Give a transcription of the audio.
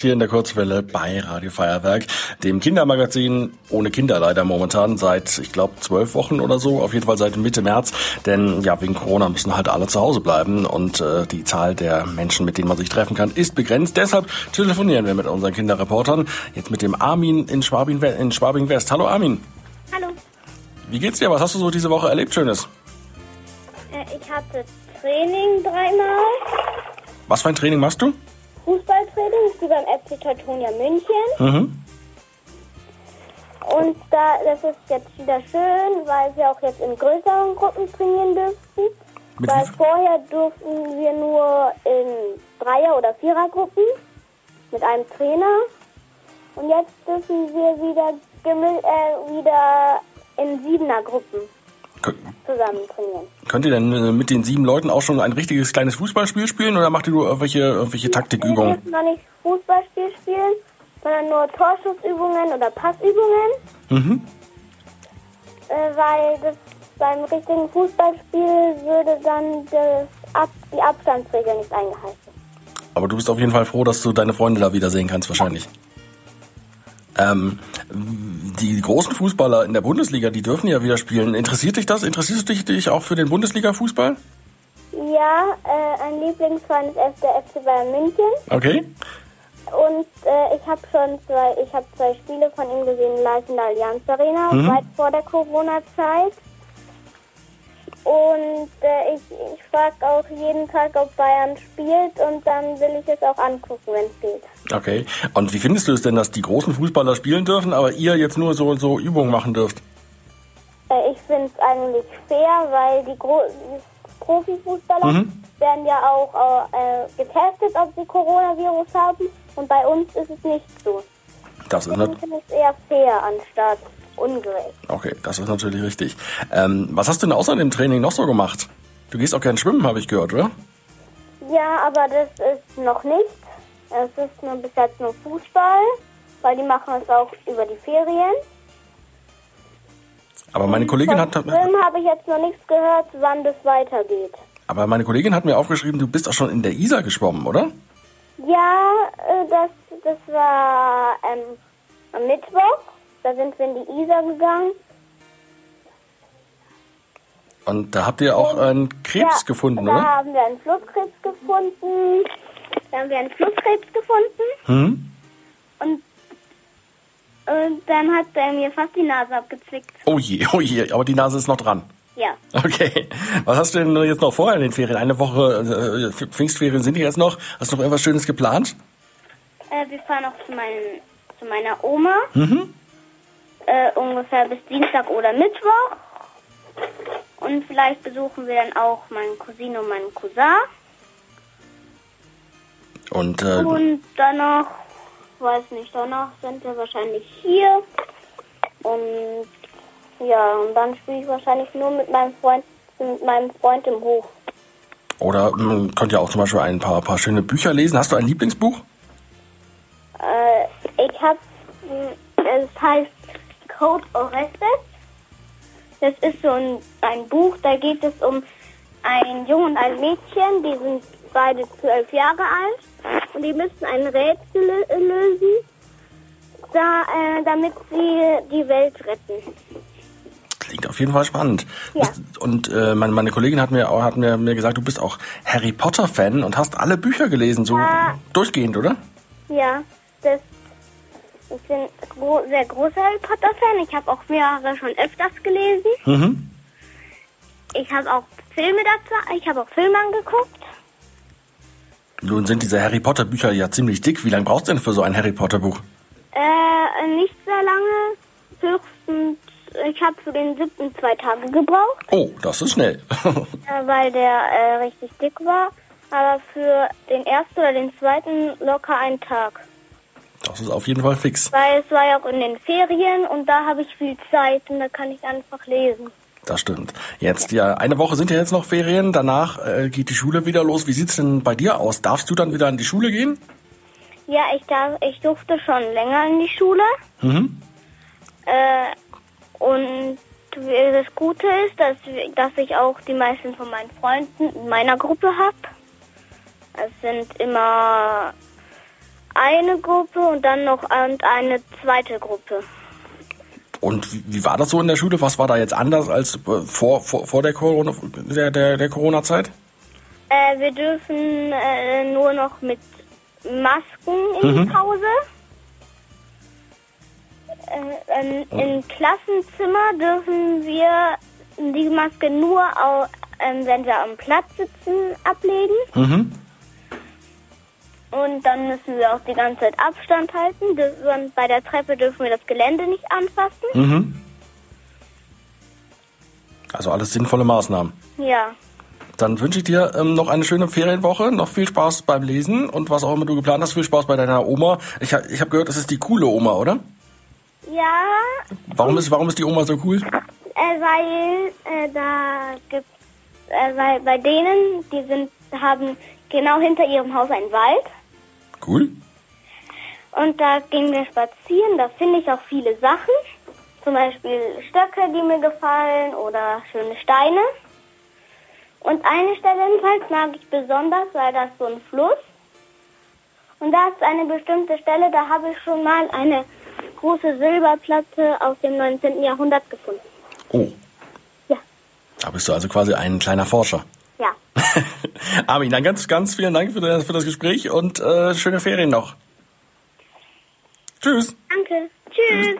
Hier in der Kurzwelle bei Radio Feuerwerk, dem Kindermagazin ohne Kinder leider momentan seit, ich glaube, zwölf Wochen oder so, auf jeden Fall seit Mitte März. Denn ja, wegen Corona müssen halt alle zu Hause bleiben und äh, die Zahl der Menschen, mit denen man sich treffen kann, ist begrenzt. Deshalb telefonieren wir mit unseren Kinderreportern. Jetzt mit dem Armin in Schwabing, in Schwabing West. Hallo Armin. Hallo. Wie geht's dir? Was hast du so diese Woche erlebt Schönes? Äh, ich hatte Training dreimal. Was für ein Training machst du? Fußballtraining wie beim FC Teutonia München. Mhm. Und da, das ist jetzt wieder schön, weil wir auch jetzt in größeren Gruppen trainieren dürften. Mit weil vorher durften wir nur in Dreier- oder Vierergruppen mit einem Trainer. Und jetzt dürfen wir wieder, äh, wieder in Siebener-Gruppen zusammen trainieren. Könnt ihr denn äh, mit den sieben Leuten auch schon ein richtiges kleines Fußballspiel spielen oder macht ihr nur irgendwelche, irgendwelche Wir Taktikübungen? dürfen noch nicht Fußballspiel spielen, sondern nur Torschussübungen oder Passübungen, Mhm. äh, weil das beim richtigen Fußballspiel würde dann das Ab die Abstandsregel nicht eingehalten. Aber du bist auf jeden Fall froh, dass du deine Freunde da wiedersehen kannst, wahrscheinlich. Ähm, die großen Fußballer in der Bundesliga, die dürfen ja wieder spielen. Interessiert dich das? Interessierst du dich, auch für den Bundesliga-Fußball? Ja, äh, ein Lieblingsverein ist der FC Bayern München Okay. und äh, ich habe schon zwei, ich habe zwei Spiele von ihm gesehen live in der Allianz Arena, Mhm. weit vor der Corona-Zeit. Und äh, ich, ich frage auch jeden Tag, ob Bayern spielt und dann will ich es auch angucken, wenn es geht. Okay. Und wie findest du es denn, dass die großen Fußballer spielen dürfen, aber ihr jetzt nur so, so Übungen machen dürft? Äh, ich finde es eigentlich fair, weil die, Gro die Profifußballer Mhm. werden ja auch äh, getestet, ob sie Coronavirus haben. Und bei uns ist es nicht so. Das ist, Deswegen nat finde ich es eher fair anstatt ungerecht. okay, das ist natürlich richtig. Ähm, was hast du denn außer dem Training noch so gemacht? Du gehst auch gern schwimmen, habe ich gehört, oder? Ja, aber das ist noch nicht. Es ist nur bis jetzt nur Fußball, weil die machen es auch über die Ferien. Aber meine Kollegin hat, Schwimmen habe ich jetzt noch nichts gehört, wann das weitergeht. aber meine Kollegin hat mir aufgeschrieben, du bist auch schon in der Isar geschwommen, oder? Ja, äh, das, das war ähm, am Mittwoch. Da sind wir in die Isar gegangen. Und da habt ihr auch einen Krebs ja, gefunden, da oder? haben wir einen Flusskrebs gefunden. Da haben wir einen Flusskrebs gefunden. Hm? Und, und dann hat er mir fast die Nase abgezwickt. Oh je, oh je, aber die Nase ist noch dran. Ja. Okay. Was hast du denn jetzt noch vor in den Ferien? Eine Woche äh, Pfingstferien sind die jetzt noch. Hast du noch irgendwas Schönes geplant? Äh, wir fahren noch zu, meinen, zu meiner Oma. Mhm. Äh, ungefähr bis Dienstag oder Mittwoch. Und vielleicht besuchen wir dann auch meinen Cousin und meinen Cousin. Und äh, Und danach, weiß nicht, danach sind wir wahrscheinlich hier. Und ja, und dann spiele ich wahrscheinlich nur mit meinem Freund, mit meinem Freund im Hof. oder mh, könnt ihr auch zum Beispiel ein paar, paar schöne Bücher lesen? Hast du ein Lieblingsbuch? Äh, ich habe, es heißt Code Orestes. Das ist so ein, ein Buch, da geht es um einen Jungen und ein Mädchen, die sind beide zwölf Jahre alt und die müssen ein Rätsel lö- lösen, da, äh, damit sie die Welt retten. Klingt auf jeden Fall spannend. Ja. Und äh, meine, meine Kollegin hat mir hat mir, mir gesagt, du bist auch Harry Potter Fan und hast alle Bücher gelesen, so Ja. durchgehend, oder? Ja, das, ich bin gro sehr großer Harry Potter Fan. Ich habe auch mehrere schon öfters gelesen. Mhm. Ich habe auch Filme dazu, ich habe auch Filme angeguckt. Nun sind diese Harry Potter Bücher ja ziemlich dick. Wie lange brauchst du denn für so ein Harry Potter Buch? Äh, nicht sehr lange. Höchstens, ich habe für den siebten zwei Tage gebraucht, Oh, das ist schnell. äh, weil der äh, richtig dick war. Aber für den ersten oder den zweiten locker einen Tag. Das ist auf jeden Fall fix. Weil es war ja auch in den Ferien und da habe ich viel Zeit und da kann ich einfach lesen. Das stimmt. Jetzt, ja, eine Woche sind ja jetzt noch Ferien, danach äh, geht die Schule wieder los. Wie sieht's denn bei dir aus? Darfst du dann wieder an die Schule gehen? Ja, ich, darf, ich durfte schon länger in die Schule. Mhm. Äh, und das Gute ist, dass, dass ich auch die meisten von meinen Freunden in meiner Gruppe habe. Es sind immer eine Gruppe und dann noch und eine zweite Gruppe. Und wie, wie war das so in der Schule? Was war da jetzt anders als äh, vor, vor, vor der Corona der, der, der Corona-Zeit? Äh, wir dürfen äh, nur noch mit Masken in die Pause. Äh, ähm, Im Klassenzimmer dürfen wir die Maske nur, au, ähm, wenn wir am Platz sitzen, ablegen. Mhm. Und dann müssen wir auch die ganze Zeit Abstand halten. Dürfen- Bei der Treppe dürfen wir das Gelände nicht anfassen. Mhm. Also alles sinnvolle Maßnahmen. Ja. Dann wünsche ich dir ähm, noch eine schöne Ferienwoche, noch viel Spaß beim Lesen und was auch immer du geplant hast, viel Spaß bei deiner Oma. Ich, ich habe gehört, das ist die coole Oma, oder? Ja, Warum ist, warum ist die Oma so cool? äh, weil äh, da gibt's, äh, weil bei denen, die sind, haben genau hinter ihrem Haus einen Wald. Cool. Und da gehen wir spazieren, da finde ich auch viele Sachen. Zum Beispiel Stöcke, die mir gefallen oder schöne Steine. Und eine Stelle im Wald mag ich besonders, weil da ist so ein Fluss. Und da ist eine bestimmte Stelle, da habe ich schon mal eine große Silberplatte aus dem 19. Jahrhundert gefunden. Oh, Ja, da bist du also quasi ein kleiner Forscher. Armin, dann ganz, ganz vielen Dank für das, für das Gespräch und äh, schöne Ferien noch. Tschüss. Danke. Tschüss.